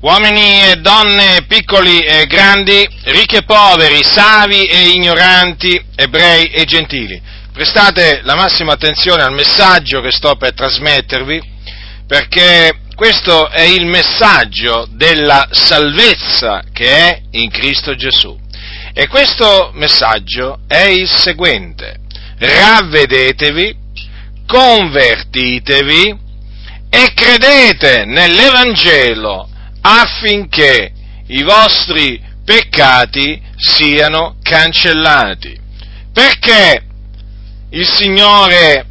uomini e donne, piccoli e grandi, ricchi e poveri, savi e ignoranti, ebrei e gentili. Prestate la massima attenzione al messaggio che sto per trasmettervi, perché questo è il messaggio della salvezza che è in Cristo Gesù. E questo messaggio è il seguente. Ravvedetevi, convertitevi e credete nell'Evangelo affinché i vostri peccati siano cancellati. Perché il Signore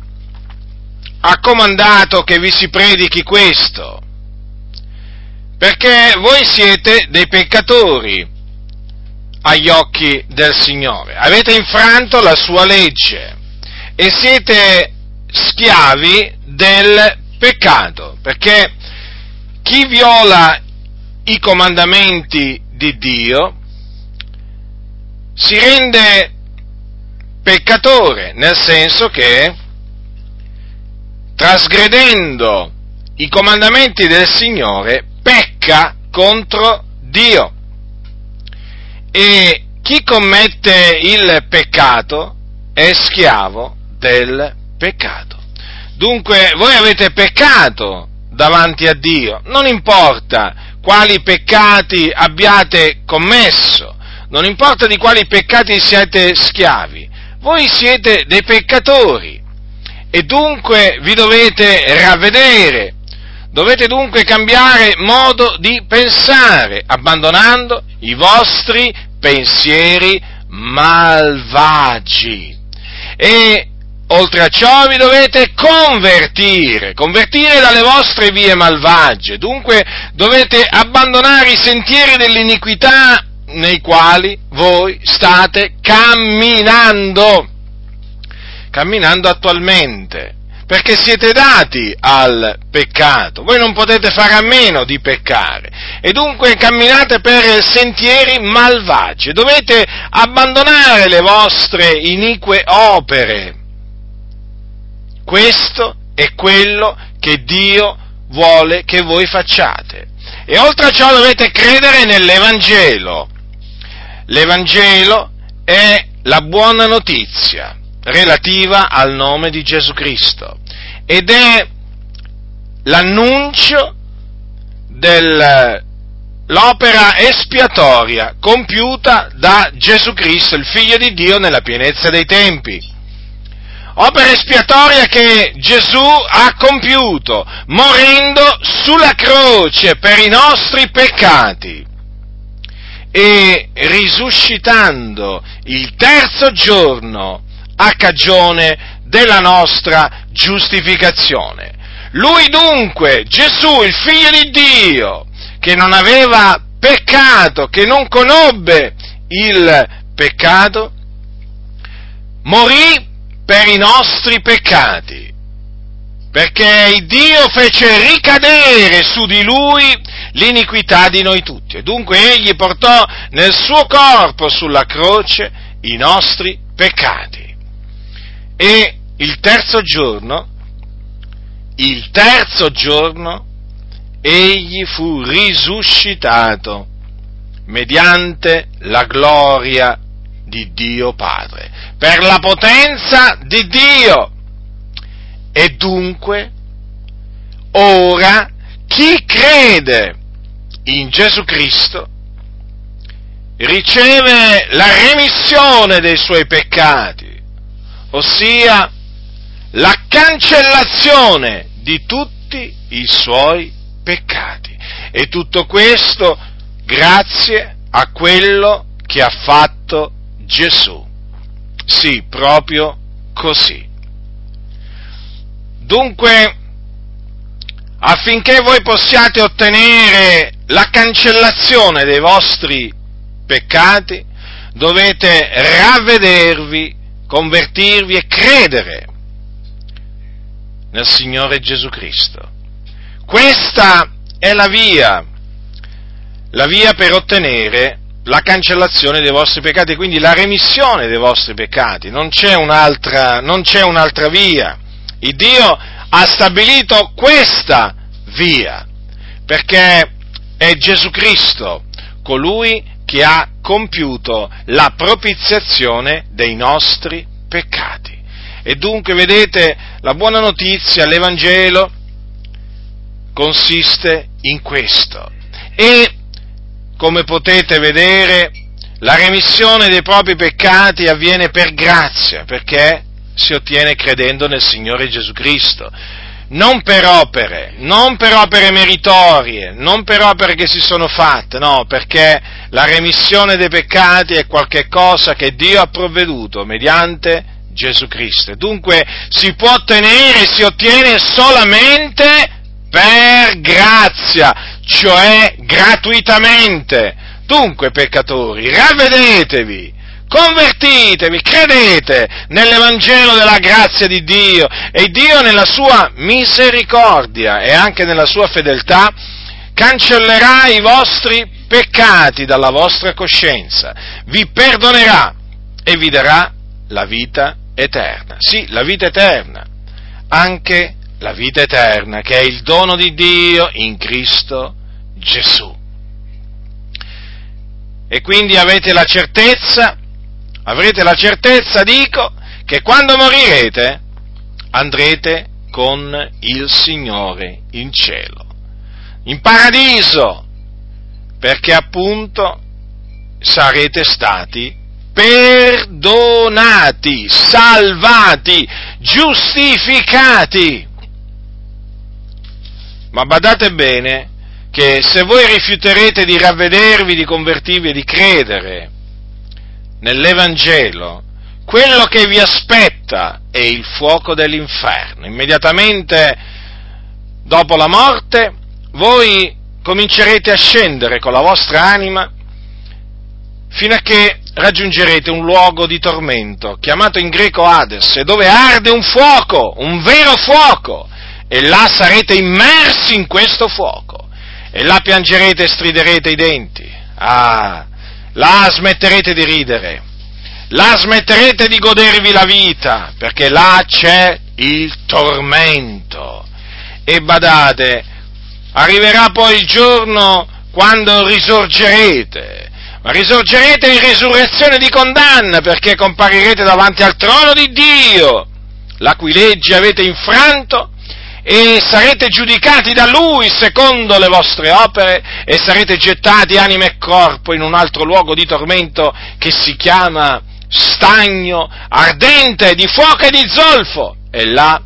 ha comandato che vi si predichi questo? Perché voi siete dei peccatori agli occhi del Signore, avete infranto la sua legge e siete schiavi del peccato, perché chi viola i comandamenti di Dio si rende peccatore, nel senso che trasgredendo i comandamenti del Signore pecca contro Dio. E chi commette il peccato è schiavo del peccato. Dunque voi avete peccato davanti a Dio, non importa quali peccati abbiate commesso, non importa di quali peccati siete schiavi, voi siete dei peccatori e dunque vi dovete ravvedere, dovete dunque cambiare modo di pensare, abbandonando i vostri pensieri malvagi. E Oltre a ciò vi dovete convertire, convertire dalle vostre vie malvagie, dunque dovete abbandonare i sentieri dell'iniquità nei quali voi state camminando, camminando attualmente, perché siete dati al peccato, voi non potete fare a meno di peccare. E dunque camminate per sentieri malvagi, dovete abbandonare le vostre inique opere questo è quello che Dio vuole che voi facciate. E oltre a ciò dovete credere nell'Evangelo. L'Evangelo è la buona notizia relativa al nome di Gesù Cristo ed è l'annuncio dell'opera espiatoria compiuta da Gesù Cristo, il Figlio di Dio, nella pienezza dei tempi opera espiatoria che Gesù ha compiuto, morendo sulla croce per i nostri peccati e risuscitando il terzo giorno a cagione della nostra giustificazione. Lui dunque, Gesù, il figlio di Dio, che non aveva peccato, che non conobbe il peccato, morì per i nostri peccati, perché Dio fece ricadere su di lui l'iniquità di noi tutti. E dunque egli portò nel suo corpo sulla croce i nostri peccati. E il terzo giorno, il terzo giorno, egli fu risuscitato mediante la gloria di Dio Padre, per la potenza di Dio. E dunque, ora, chi crede in Gesù Cristo riceve la remissione dei suoi peccati, ossia la cancellazione di tutti i suoi peccati. E tutto questo grazie a quello che ha fatto Gesù. Sì, proprio così. Dunque, affinché voi possiate ottenere la cancellazione dei vostri peccati, dovete ravvedervi, convertirvi e credere nel Signore Gesù Cristo. Questa è la via, la via per ottenere la cancellazione dei vostri peccati, quindi la remissione dei vostri peccati, non c'è un'altra, non c'è un'altra via. Il Dio ha stabilito questa via, perché è Gesù Cristo, colui che ha compiuto la propiziazione dei nostri peccati. E dunque, vedete, la buona notizia, l'Evangelo, consiste in questo. E, come potete vedere, la remissione dei propri peccati avviene per grazia, perché si ottiene credendo nel Signore Gesù Cristo. Non per opere, non per opere meritorie, non per opere che si sono fatte, no, perché la remissione dei peccati è qualcosa che Dio ha provveduto mediante Gesù Cristo. Dunque si può ottenere, si ottiene solamente per grazia, cioè gratuitamente. Dunque, peccatori, ravvedetevi, convertitevi, credete nell'Evangelo della grazia di Dio e Dio nella sua misericordia e anche nella sua fedeltà cancellerà i vostri peccati dalla vostra coscienza, vi perdonerà e vi darà la vita eterna. Sì, la vita eterna, anche la vita eterna che è il dono di Dio in Cristo Gesù. E quindi avete la certezza, avrete la certezza, dico, che quando morirete andrete con il Signore in cielo, in paradiso, perché appunto sarete stati perdonati, salvati, giustificati. Ma badate bene che se voi rifiuterete di ravvedervi, di convertirvi e di credere nell'Evangelo, quello che vi aspetta è il fuoco dell'inferno. Immediatamente dopo la morte voi comincerete a scendere con la vostra anima fino a che raggiungerete un luogo di tormento, chiamato in greco Hades, dove arde un fuoco, un vero fuoco, e là sarete immersi in questo fuoco e là piangerete e striderete i denti. Ah, là smetterete di ridere, là smetterete di godervi la vita, perché là c'è il tormento. E badate, arriverà poi il giorno quando risorgerete, ma risorgerete in risurrezione di condanna, perché comparirete davanti al trono di Dio, la cui legge avete infranto e sarete giudicati da Lui secondo le vostre opere e sarete gettati anima e corpo in un altro luogo di tormento che si chiama stagno ardente di fuoco e di zolfo e là,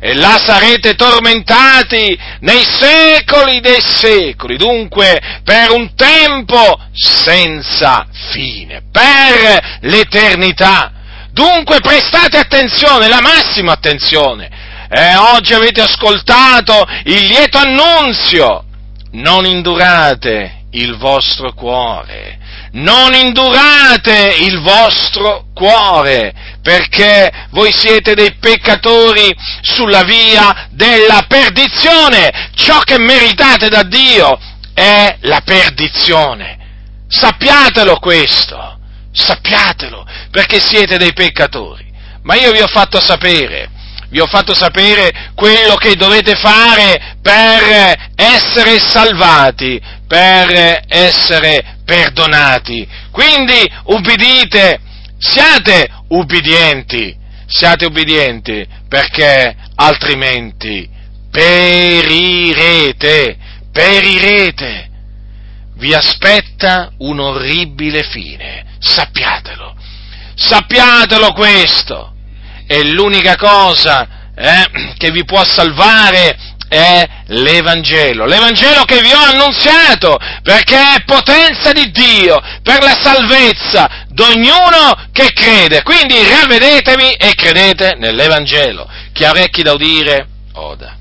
e là sarete tormentati nei secoli dei secoli, dunque per un tempo senza fine, per l'eternità. Dunque prestate attenzione, la massima attenzione, eh, oggi avete ascoltato il lieto annunzio, non indurate il vostro cuore, non indurate il vostro cuore, perché voi siete dei peccatori sulla via della perdizione, ciò che meritate da Dio è la perdizione. Sappiatelo questo, sappiatelo, perché siete dei peccatori. Ma io vi ho fatto sapere vi ho fatto sapere quello che dovete fare per essere salvati, per essere perdonati. Quindi ubbidite, siate ubbidienti, siate ubbidienti, perché altrimenti perirete, perirete. Vi aspetta un orribile fine, sappiatelo, sappiatelo questo e l'unica cosa eh, che vi può salvare è l'Evangelo, l'Evangelo che vi ho annunziato, perché è potenza di Dio per la salvezza di ognuno che crede. Quindi ravvedetevi e credete nell'Evangelo. Chi ha orecchi da udire, oda.